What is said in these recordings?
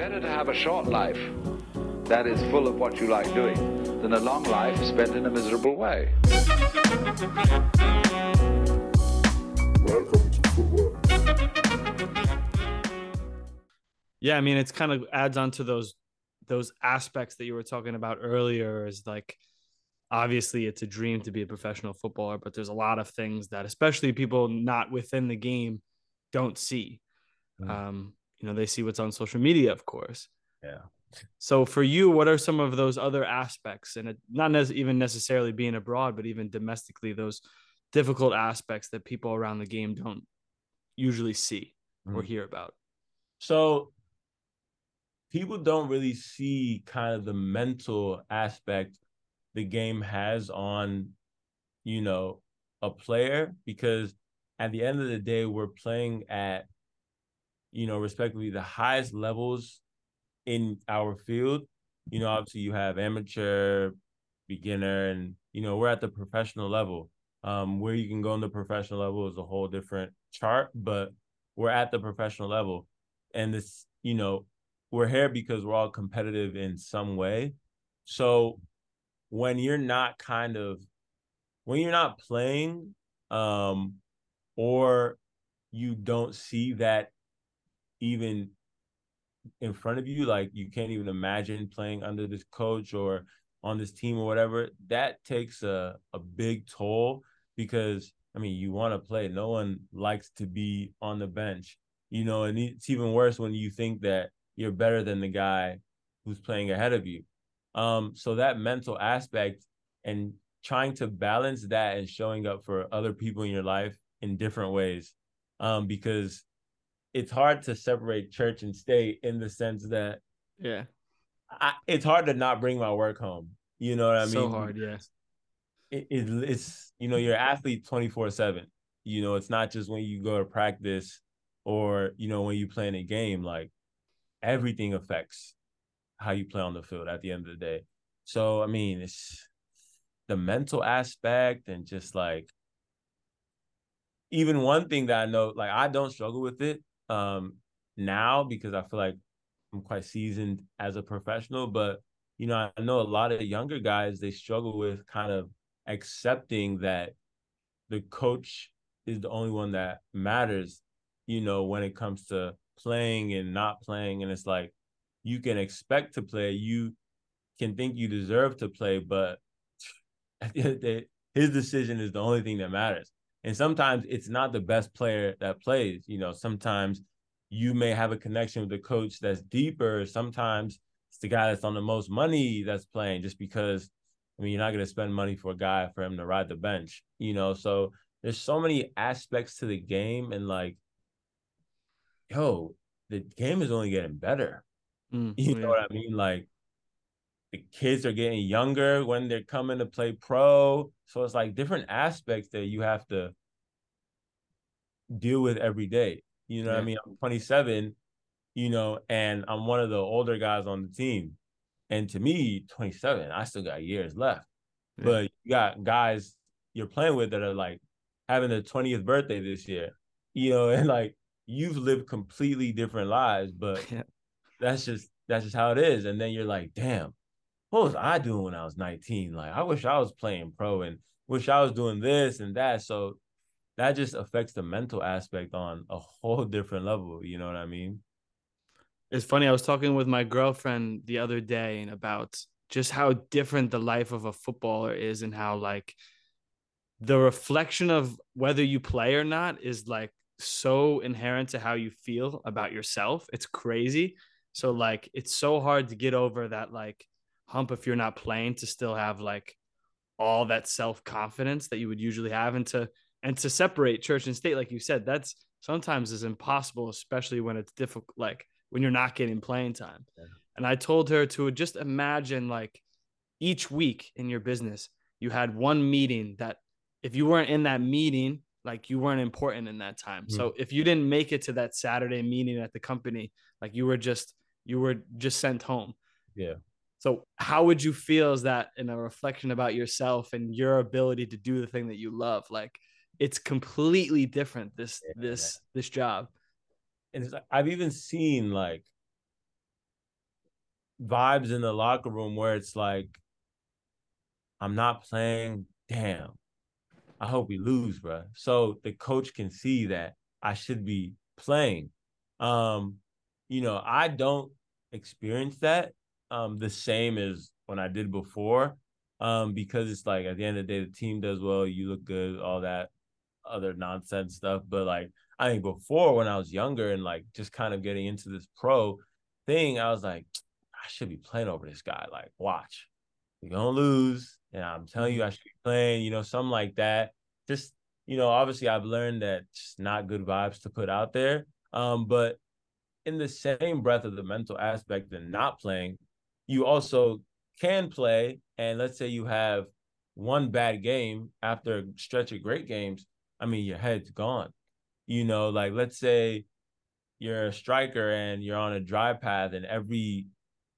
Better to have a short life that is full of what you like doing than a long life spent in a miserable way. Welcome to football. Yeah, I mean, it's kind of adds on to those those aspects that you were talking about earlier. Is like obviously it's a dream to be a professional footballer, but there's a lot of things that, especially people not within the game, don't see. Mm. Um, you know, they see what's on social media, of course. Yeah. So for you, what are some of those other aspects, and it, not ne- even necessarily being abroad, but even domestically, those difficult aspects that people around the game don't usually see or Mm. hear about? So people don't really see kind of the mental aspect the game has on, you know, a player because at the end of the day, we're playing at, you know, respectively the highest levels in our field. You know, obviously you have amateur, beginner, and you know, we're at the professional level. Um, where you can go in the professional level is a whole different chart, but we're at the professional level. And this, you know, we're here because we're all competitive in some way. So when you're not kind of when you're not playing um or you don't see that even in front of you like you can't even imagine playing under this coach or on this team or whatever that takes a, a big toll because i mean you want to play. No one likes to be on the bench you know and it's even worse when you think that you're better than the guy who's playing ahead of you. Um so that mental aspect and trying to balance that and showing up for other people in your life in different ways um because it's hard to separate church and state in the sense that Yeah, I, it's hard to not bring my work home you know what i mean so hard. yes. it, it, it's you know you're an athlete 24 7 you know it's not just when you go to practice or you know when you play in a game like everything affects how you play on the field at the end of the day so i mean it's the mental aspect and just like even one thing that i know like i don't struggle with it um now because i feel like i'm quite seasoned as a professional but you know i know a lot of younger guys they struggle with kind of accepting that the coach is the only one that matters, you know, when it comes to playing and not playing. And it's like you can expect to play, you can think you deserve to play, but his decision is the only thing that matters. And sometimes it's not the best player that plays. You know, sometimes you may have a connection with the coach that's deeper. Sometimes it's the guy that's on the most money that's playing just because I mean, you're not going to spend money for a guy for him to ride the bench, you know? So there's so many aspects to the game. And like, yo, the game is only getting better. Mm, You oh, know yeah. what I mean? Like, the kids are getting younger when they're coming to play pro. So it's like different aspects that you have to deal with every day. You know what Yeah. I mean? I'm 27, you know, and I'm one of the older guys on the team. And to me, 27, I still got years left. Yeah. But you got guys you're playing with that are like having their 20th birthday this year, you know, and like you've lived completely different lives, but Yeah. that's just that's just how it is. And then you're like, damn, what was I doing when I was 19? Like, I wish I was playing pro and wish I was doing this and that. So that just affects the mental aspect on a whole different level. You know what I mean? It's funny. I was talking with my girlfriend the other day and about just how different the life of a footballer is and how like the reflection of whether you play or not is like so inherent to how you feel about yourself. It's crazy. So like it's so hard to get over that like hump if you're not playing to still have like all that self-confidence that you would usually have and to and to separate church and state like you said that's sometimes is impossible especially when it's difficult like when you're not getting playing time Yeah. and i told her to just imagine like each week in your business you had one meeting that if you weren't in that meeting like you weren't important in that time Mhm. so if you didn't make it to that saturday meeting at the company like you were just you were just sent home Yeah. So how would you feel is that in a reflection about yourself and your ability to do the thing that you love like it's completely different this Yeah, this this job and it's I've even seen like vibes in the locker room where it's like, I'm not playing. Damn. I hope we lose, bro. So the coach can see that I should be playing. Um, you know, I don't experience that um the same as when I did before. Um, because it's like at the end of the day, the team does well, you look good, all that other nonsense stuff. But like I think before when I was younger and like just kind of getting into this pro thing, I was like, I should be playing over this guy. Like, watch, you're gonna lose. And I'm telling you, I should be playing, you know, something like that. Just, you know, obviously I've learned that it's not good vibes to put out there. Um, but in the same breath of the mental aspect and not playing, you also can play. And let's say you have one bad game after a stretch of great games. I mean, your head's gone. You know, like let's say you're a striker and you're on a dry path and every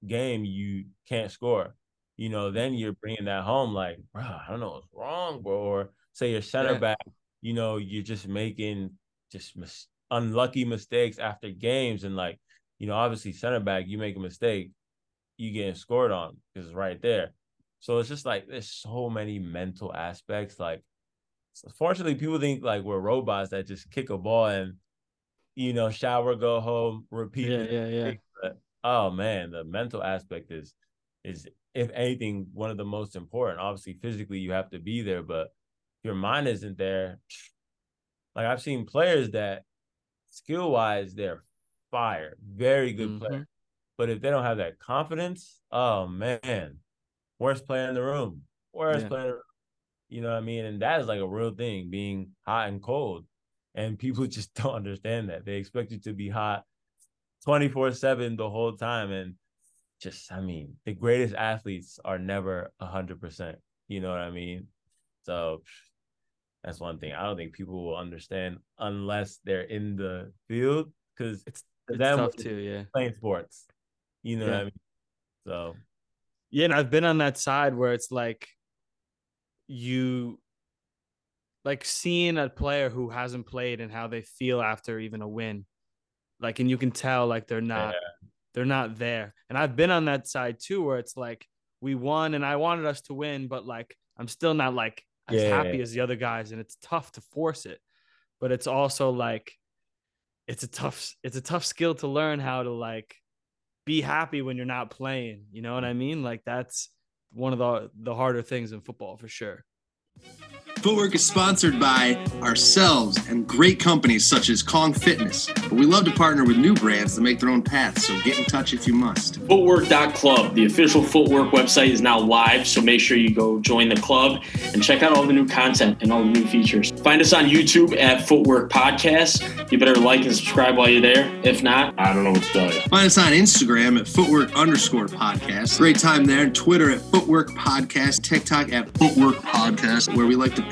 game you can't score. You know, then mm-hmm. you're bringing that home like, bro, I don't know what's wrong, bro. Or say your center yeah. back, you know, you're just making just mis- unlucky mistakes after games and like, you know, obviously center back, you make a mistake, you getting scored on because it's right there. So it's just like there's so many mental aspects. Like, fortunately, people think like we're robots that just kick a ball and you know shower, go home, repeat. Yeah, yeah, yeah. But, oh man, the mental aspect is is if anything one of the most important. Obviously, physically you have to be there, but your mind isn't there. Like I've seen players that skill wise they're fire, very good mm-hmm. player. But if they don't have that confidence, oh man, worst player in the room, worst yeah. player. You know what I mean? And that is like a real thing, being hot and cold. And people just don't understand that. They expect you to be hot 24 7 the whole time. And just, I mean, the greatest athletes are never 100%. You know what I mean? So that's one thing. I don't think people will understand unless they're in the field because it's, it's tough too. Yeah, playing sports. You know yeah. what I mean? So, yeah, and I've been on that side where it's like you like seeing a player who hasn't played and how they feel after even a win. Like, and you can tell like they're not yeah. they're not there. And I've been on that side too, where it's like we won and I wanted us to win, but like I'm still not like as yeah. happy as the other guys, and it's tough to force it. But it's also like it's a tough it's a tough skill to learn how to like be happy when you're not playing. You know what I mean? Like that's one of the the harder things in football for sure. Footwork is sponsored by ourselves and great companies such as Kong Fitness. But we love to partner with new brands to make their own paths, so get in touch if you must. Footwork.club, the official footwork website, is now live, so make sure you go join the club and check out all the new content and all the new features. Find us on YouTube at Footwork Podcast. You better like and subscribe while you're there. If not, I don't know what to tell you. Find us on Instagram at Footwork underscore podcast. Great time there. Twitter at Footwork Podcast. TikTok at Footwork Podcast, where we like to